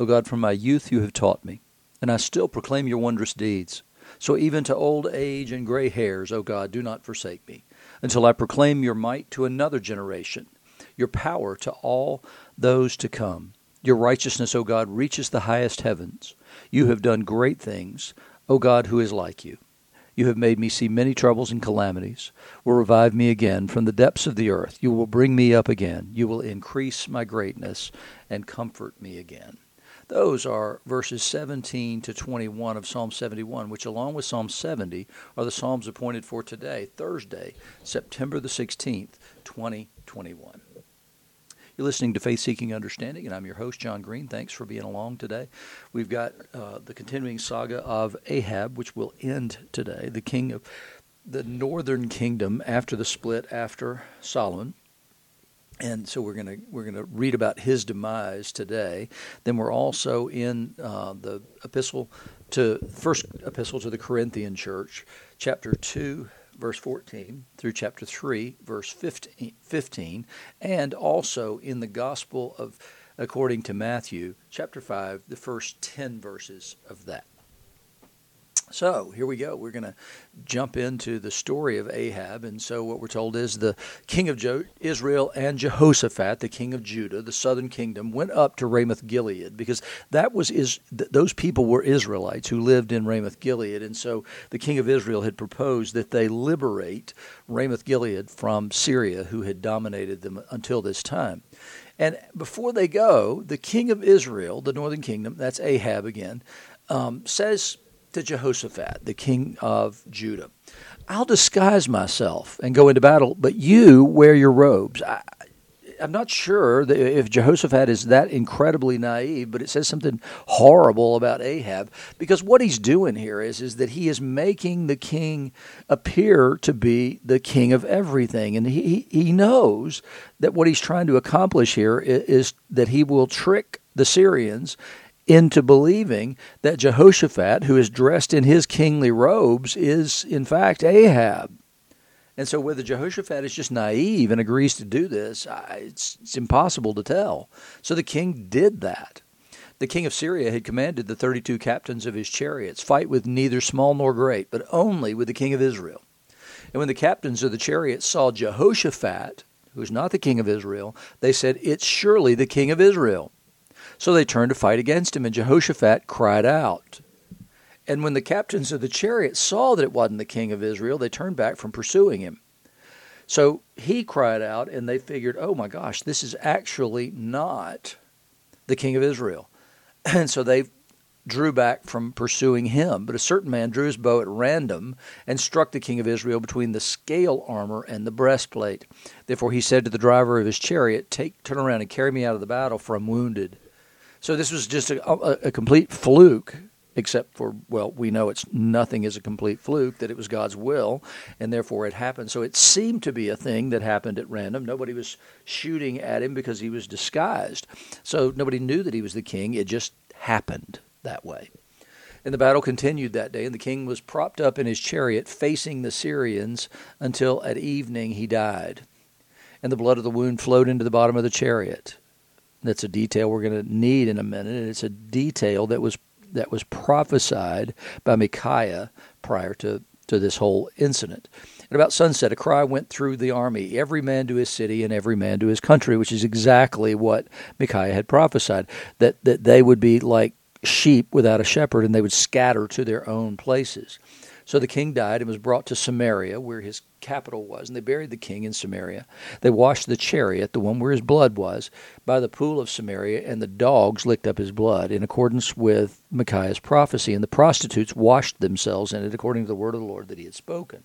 O God, from my youth you have taught me, and I still proclaim your wondrous deeds. So even to old age and gray hairs, O God, do not forsake me, until I proclaim your might to another generation, your power to all those to come. Your righteousness, O God, reaches the highest heavens. You have done great things, O God, who is like you. You have made me see many troubles and calamities. Will revive me again from the depths of the earth. You will bring me up again. You will increase my greatness and comfort me again. Those are verses 17 to 21 of Psalm 71, which, along with Psalm 70, are the Psalms appointed for today, Thursday, September the 16th, 2021. You're listening to Faith Seeking Understanding, and I'm your host, John Green. Thanks for being along today. We've got uh, the continuing saga of Ahab, which will end today, the king of the northern kingdom after the split after Solomon and so we're going to we're going to read about his demise today. Then we're also in uh, the epistle to first epistle to the Corinthian church, chapter two, verse fourteen through chapter three, verse 15, 15 and also in the Gospel of according to Matthew, chapter five, the first ten verses of that. So here we go. We're going to jump into the story of Ahab. And so what we're told is the king of jo- Israel and Jehoshaphat, the king of Judah, the southern kingdom, went up to Ramoth Gilead because that was is th- those people were Israelites who lived in Ramoth Gilead. And so the king of Israel had proposed that they liberate Ramoth Gilead from Syria, who had dominated them until this time. And before they go, the king of Israel, the northern kingdom, that's Ahab again, um, says to Jehoshaphat, the king of Judah, I'll disguise myself and go into battle, but you wear your robes. I, am not sure if Jehoshaphat is that incredibly naive, but it says something horrible about Ahab because what he's doing here is is that he is making the king appear to be the king of everything, and he he knows that what he's trying to accomplish here is, is that he will trick the Syrians into believing that Jehoshaphat, who is dressed in his kingly robes, is in fact Ahab. And so, whether Jehoshaphat is just naive and agrees to do this, it's, it's impossible to tell. So the king did that. The king of Syria had commanded the 32 captains of his chariots, fight with neither small nor great, but only with the king of Israel. And when the captains of the chariots saw Jehoshaphat, who is not the king of Israel, they said, It's surely the king of Israel. So they turned to fight against him, and Jehoshaphat cried out. And when the captains of the chariots saw that it wasn't the king of Israel, they turned back from pursuing him. So he cried out, and they figured, oh my gosh, this is actually not the king of Israel. And so they drew back from pursuing him. But a certain man drew his bow at random and struck the king of Israel between the scale armor and the breastplate. Therefore he said to the driver of his chariot, Take, turn around and carry me out of the battle, for I'm wounded. So this was just a, a, a complete fluke except for well we know it's nothing is a complete fluke that it was god's will and therefore it happened. So it seemed to be a thing that happened at random. Nobody was shooting at him because he was disguised. So nobody knew that he was the king. It just happened that way. And the battle continued that day and the king was propped up in his chariot facing the syrians until at evening he died. And the blood of the wound flowed into the bottom of the chariot that's a detail we're going to need in a minute. And it's a detail that was that was prophesied by Micaiah prior to, to this whole incident. And about sunset, a cry went through the army, every man to his city and every man to his country, which is exactly what Micaiah had prophesied, that, that they would be like sheep without a shepherd and they would scatter to their own places. So the king died and was brought to Samaria, where his capital was, and they buried the king in Samaria. They washed the chariot, the one where his blood was, by the pool of Samaria, and the dogs licked up his blood, in accordance with Micaiah's prophecy, and the prostitutes washed themselves in it, according to the word of the Lord that he had spoken.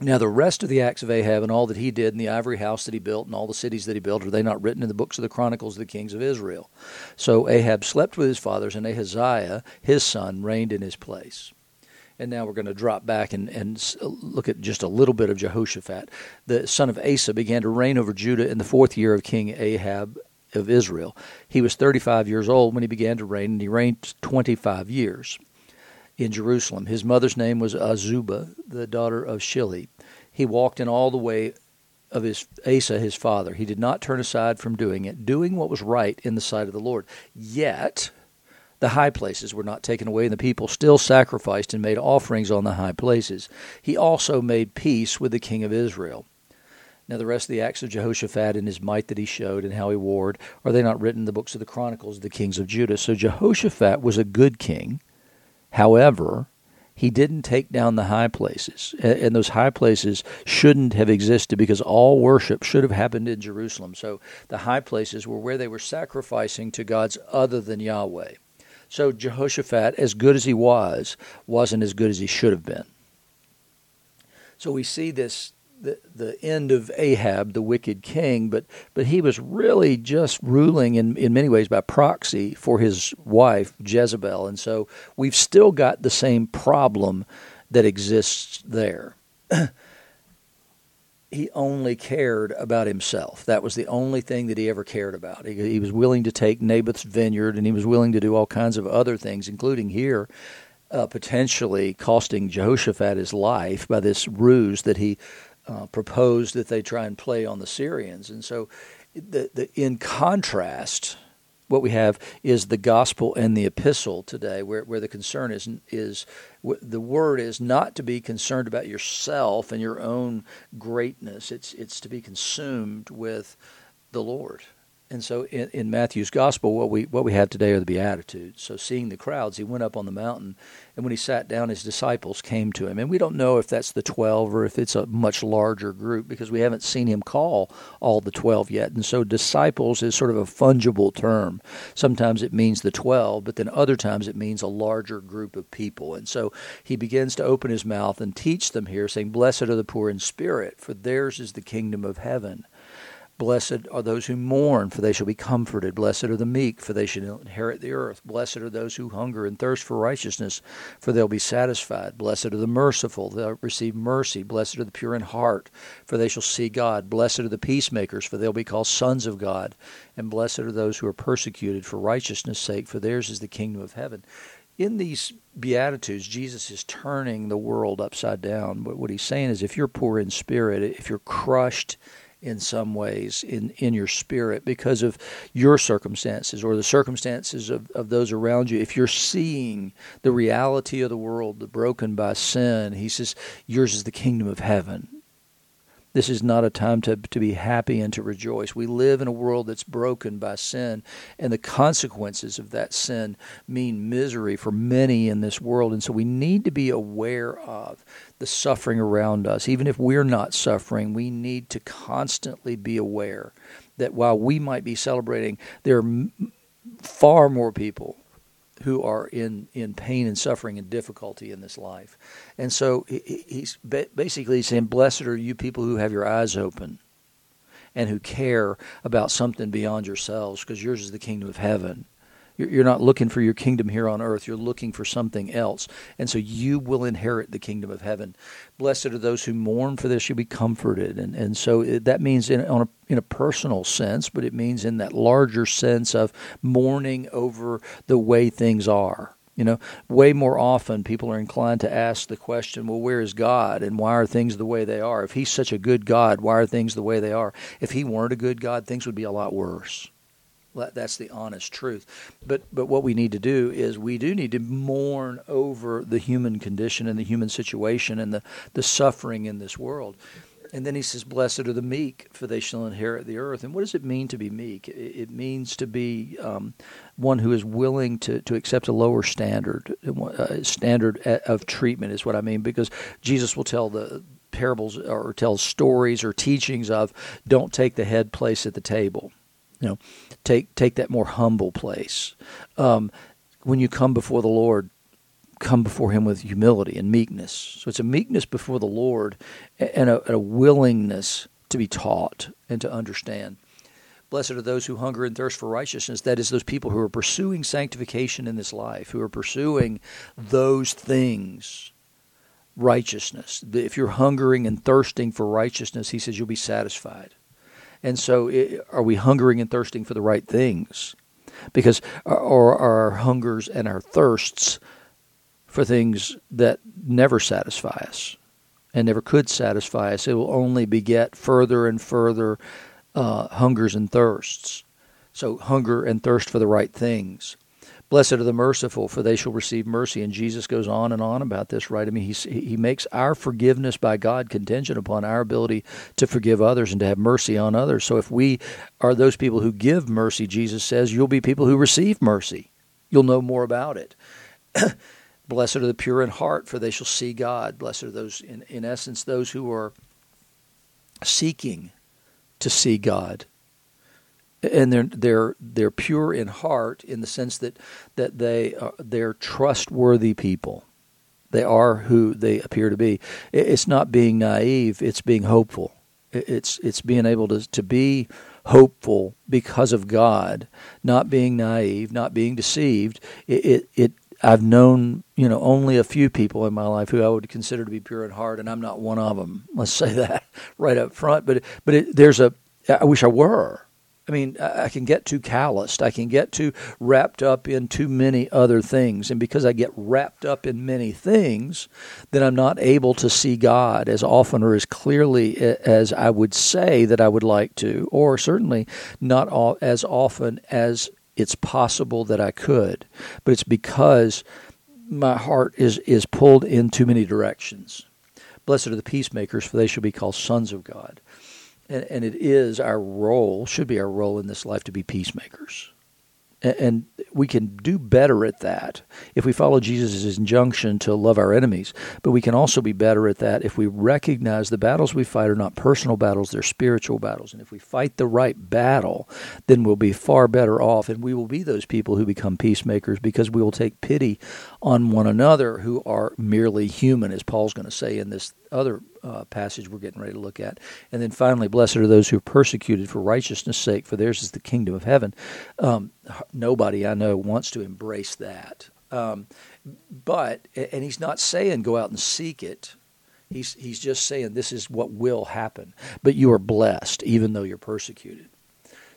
Now, the rest of the acts of Ahab and all that he did, and the ivory house that he built, and all the cities that he built, are they not written in the books of the Chronicles of the kings of Israel? So Ahab slept with his fathers, and Ahaziah, his son, reigned in his place. And now we're going to drop back and, and look at just a little bit of Jehoshaphat. The son of Asa began to reign over Judah in the fourth year of King Ahab of Israel. He was 35 years old when he began to reign, and he reigned 25 years in Jerusalem. His mother's name was Azubah, the daughter of Shilhi. He walked in all the way of his Asa his father. He did not turn aside from doing it, doing what was right in the sight of the Lord. Yet the high places were not taken away, and the people still sacrificed and made offerings on the high places. He also made peace with the king of Israel. Now, the rest of the acts of Jehoshaphat and his might that he showed and how he warred, are they not written in the books of the Chronicles of the kings of Judah? So Jehoshaphat was a good king. However, he didn't take down the high places. And those high places shouldn't have existed because all worship should have happened in Jerusalem. So the high places were where they were sacrificing to gods other than Yahweh. So Jehoshaphat, as good as he was, wasn't as good as he should have been. So we see this the, the end of Ahab, the wicked king, but but he was really just ruling in, in many ways by proxy for his wife Jezebel, and so we've still got the same problem that exists there. he only cared about himself. That was the only thing that he ever cared about. He, he was willing to take Naboth's vineyard, and he was willing to do all kinds of other things, including here. Uh, potentially costing Jehoshaphat his life by this ruse that he uh, proposed that they try and play on the Syrians. And so, the, the, in contrast, what we have is the gospel and the epistle today, where, where the concern is is the word is not to be concerned about yourself and your own greatness. It's it's to be consumed with the Lord. And so in, in, Matthew's gospel, what we what we have today are the Beatitudes. So seeing the crowds, he went up on the mountain, and when he sat down, his disciples came to him. And we don't know if that's the twelve or if it's a much larger group because we haven't seen him call all the twelve yet. And so disciples is sort of a fungible term. Sometimes it means the twelve, but then other times it means a larger group of people. And so he begins to open his mouth and teach them here, saying, "Blessed are the poor in spirit, for theirs is the kingdom of heaven." Blessed are those who mourn, for they shall be comforted. Blessed are the meek, for they shall inherit the earth. Blessed are those who hunger and thirst for righteousness, for they'll be satisfied. Blessed are the merciful, they'll receive mercy. Blessed are the pure in heart, for they shall see God. Blessed are the peacemakers, for they'll be called sons of God. And blessed are those who are persecuted for righteousness' sake, for theirs is the kingdom of heaven. In these Beatitudes, Jesus is turning the world upside down. But what he's saying is if you're poor in spirit, if you're crushed, in some ways in, in your spirit because of your circumstances or the circumstances of, of those around you. If you're seeing the reality of the world, the broken by sin, he says, yours is the kingdom of heaven. This is not a time to, to be happy and to rejoice. We live in a world that's broken by sin, and the consequences of that sin mean misery for many in this world. And so we need to be aware of the suffering around us. Even if we're not suffering, we need to constantly be aware that while we might be celebrating, there are far more people who are in, in pain and suffering and difficulty in this life. And so he's basically saying, Blessed are you people who have your eyes open and who care about something beyond yourselves, because yours is the kingdom of heaven. You're not looking for your kingdom here on earth. You're looking for something else. And so you will inherit the kingdom of heaven. Blessed are those who mourn, for they shall be comforted. And, and so that means in, on a, in a personal sense, but it means in that larger sense of mourning over the way things are. You know, way more often people are inclined to ask the question, well, where is God and why are things the way they are? If He's such a good God, why are things the way they are? If He weren't a good God, things would be a lot worse. That's the honest truth. But but what we need to do is we do need to mourn over the human condition and the human situation and the, the suffering in this world. And then he says, Blessed are the meek, for they shall inherit the earth. And what does it mean to be meek? It means to be um, one who is willing to, to accept a lower standard. Uh, standard of treatment is what I mean, because Jesus will tell the parables or tell stories or teachings of don't take the head place at the table you know, take take that more humble place. Um, when you come before the Lord, come before Him with humility and meekness. So it's a meekness before the Lord and a, a willingness to be taught and to understand. Blessed are those who hunger and thirst for righteousness. That is, those people who are pursuing sanctification in this life, who are pursuing those things righteousness. If you're hungering and thirsting for righteousness, he says you'll be satisfied. And so, it, are we hungering and thirsting for the right things? Because or are our hungers and our thirsts for things that never satisfy us? and never could satisfy us. It will only beget further and further uh, hungers and thirsts. So, hunger and thirst for the right things. Blessed are the merciful, for they shall receive mercy. And Jesus goes on and on about this, right? I mean, he, he makes our forgiveness by God contingent upon our ability to forgive others and to have mercy on others. So if we are those people who give mercy, Jesus says, you'll be people who receive mercy. You'll know more about it. Blessed are the pure in heart, for they shall see God. Blessed are those, in, in essence, those who are seeking to see God and they're they're they're pure in heart in the sense that that they are, they're trustworthy people. They are who they appear to be. It's not being naive; it's being hopeful. It's it's being able to to be hopeful because of God, not being naive, not being deceived. It, it, it I've known you know only a few people in my life who I would consider to be pure in heart, and I'm not one of them. Let's say that right up front. But but it, there's a I wish I were I mean, I can get too calloused. I can get too wrapped up in too many other things. And because I get wrapped up in many things, then I'm not able to see God as often or as clearly as I would say that I would like to, or certainly not as often as it's possible that I could. But it's because my heart is, is pulled in too many directions. Blessed are the peacemakers, for they shall be called sons of God and, and it is our role, should be our role in this life to be peacemakers. And, and we can do better at that if we follow Jesus' injunction to love our enemies. But we can also be better at that if we recognize the battles we fight are not personal battles, they're spiritual battles. And if we fight the right battle, then we'll be far better off. And we will be those people who become peacemakers because we will take pity on one another who are merely human, as Paul's going to say in this other uh, passage we're getting ready to look at. And then finally, blessed are those who are persecuted for righteousness' sake, for theirs is the kingdom of heaven. Um, nobody I know wants to embrace that. Um, but, and he's not saying go out and seek it. He's, he's just saying this is what will happen. But you are blessed, even though you're persecuted.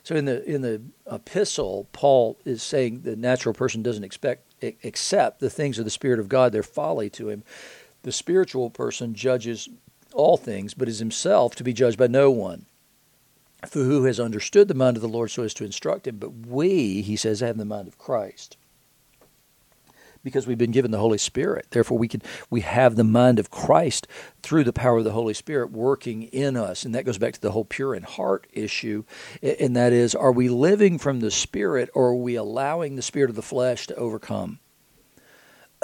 So in the in the epistle, Paul is saying the natural person doesn't expect accept the things of the Spirit of God; they're folly to him. The spiritual person judges all things, but is himself to be judged by no one. For who has understood the mind of the Lord so as to instruct him? But we, he says, have the mind of Christ. Because we've been given the Holy Spirit. Therefore we can we have the mind of Christ through the power of the Holy Spirit working in us. And that goes back to the whole pure in heart issue. And that is, are we living from the Spirit or are we allowing the spirit of the flesh to overcome?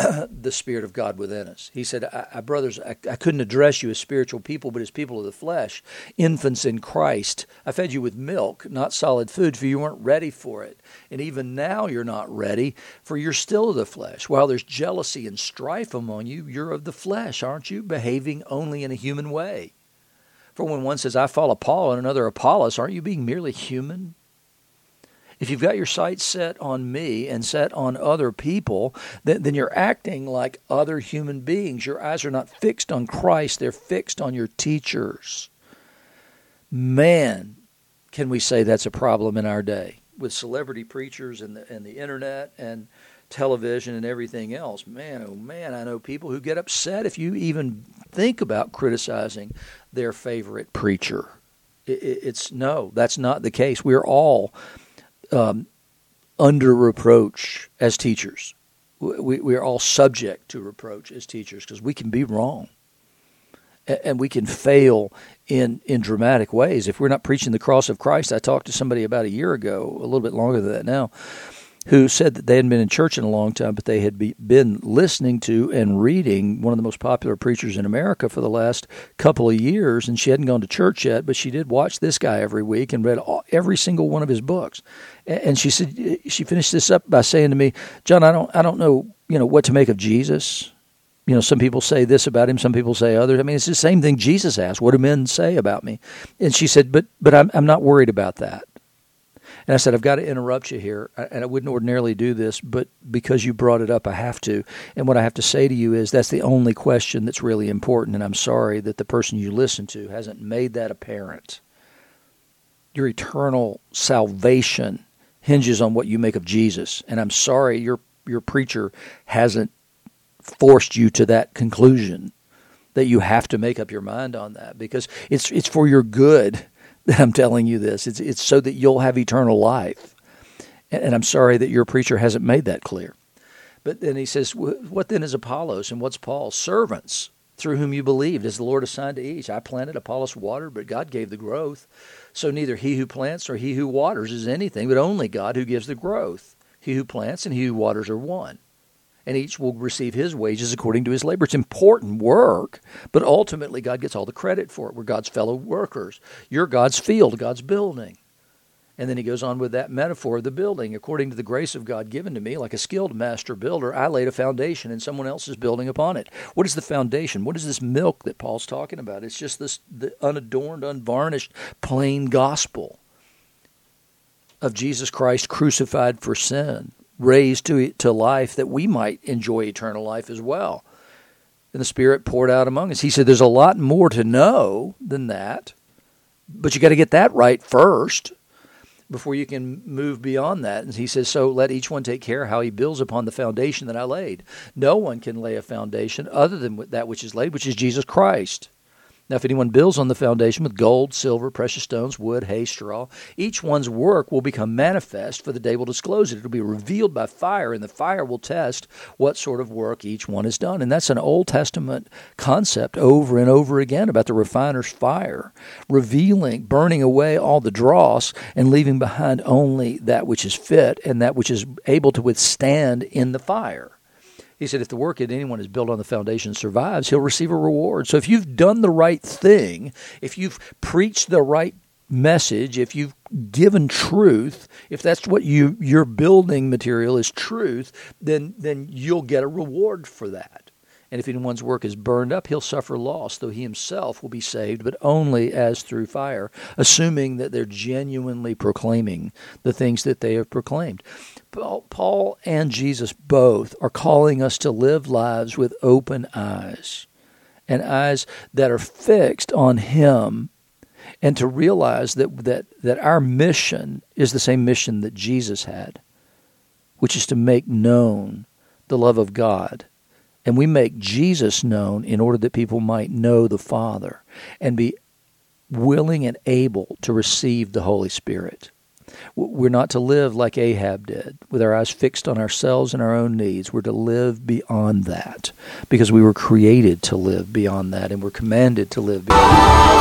the Spirit of God within us. He said, I, I, Brothers, I, I, couldn't address you as spiritual people, but as people of the flesh, infants in Christ. I fed you with milk, not solid food, for you weren't ready for it. And even now you're not ready, for you're still of the flesh. While there's jealousy and strife among you, you're of the flesh, aren't you? Behaving only in a human way. For when one says, I follow Paul and another Apollos, aren't you being merely human? If you've got your sights set on me and set on other people, then, then you're acting like other human beings. Your eyes are not fixed on Christ, they're fixed on your teachers. Man, can we say that's a problem in our day with celebrity preachers and the, and the internet and television and everything else. Man, oh man, I know people who get upset if you even think about criticizing their favorite preacher. it's no, that's not the case. We're all um, under reproach as teachers. We, we are all subject to reproach as teachers because we can be wrong and we can fail in in dramatic ways if we're not preaching the cross of Christ. I talked to somebody about a year ago, a little bit longer than that now, who said that they hadn't been in church in a long time, but they had be, been listening to and reading one of the most popular preachers in America for the last couple of years. And she hadn't gone to church yet, but she did watch this guy every week and read all, every single one of his books. And she said eh, she finished this up by saying to me, "John, I don't, I don't know, you know, what to make of Jesus." You know, some people say this about him, some people say others. I mean, it's the same thing Jesus asked. What do men say about me? And she said, "But, but I'm, I'm not worried about that." And I said, I've got to interrupt you here. Uh, and I wouldn't ordinarily do this, but because you brought it up, I have to. And what I have to say to you is that's the only question that's really important. And I'm sorry that the person you listen to hasn't made that apparent. Your eternal salvation hinges on what you make of Jesus. And I'm sorry your your preacher hasn't forced you to that conclusion. that you have to make up your mind on that because it's it's for your good that I'm telling you this. It's it's so that you'll have eternal life. And, and I'm sorry that your preacher hasn't made that clear. But then he says, What then is Apollos and what's Paul? Servants through whom you believed, as the Lord assigned to each. I planted, Apollos watered, but God gave the growth. So neither he who plants or he who waters is anything, but only God who gives the growth. He who plants and he who waters are one. And each will receive his wages according to his labor. It's important work, but ultimately God gets all the credit for it. We're God's fellow workers. You're God's field, God's building. And then he goes on with that metaphor of the building. According to the grace of God given to me, like a skilled master builder, I laid a foundation and someone else is building upon it. What is the foundation? What is this milk that Paul's talking about? It's just this the unadorned, unvarnished, plain gospel of Jesus Christ crucified for sin, raised to, to life that we might enjoy eternal life as well. And the Spirit poured out among us. He said there's a lot more to know than that, but you got to get that right first before you can move beyond that. And he says, So let each one take care how he builds upon the foundation that I laid. No one can lay a foundation other than that which is laid, which is Jesus Christ. Now, if anyone builds on the foundation with gold, silver, precious stones, wood, hay, straw, each one's work will become manifest, for the day will disclose it. It'll be revealed by fire, and the fire will test what sort of work each one has done. And that's an Old Testament concept over and over again about the refiner's fire, revealing, burning away all the dross, and leaving behind only that which is fit and that which is able to withstand in the fire. He said, if the work that anyone has built on the foundation survives, he'll receive a reward. So if you've done the right thing, if you've preached the right message, if you've given truth, if that's what you your building material is truth, then then you'll get a reward for that. And if anyone's work is burned up, he'll suffer loss, though he himself will be saved, but only as through fire, assuming that they're genuinely proclaiming the things that they have proclaimed. Paul and Jesus both are calling us to live lives with open eyes and eyes that are fixed on Him and to realize that, that, that our mission is the same mission that Jesus had, which is to make known the love of God. And we make Jesus known in order that people might know the Father and be willing and able to receive the Holy Spirit. We're not to live like Ahab did, with our eyes fixed on ourselves and our own needs. We're to live beyond that because we were created to live beyond that and we're commanded to live beyond that.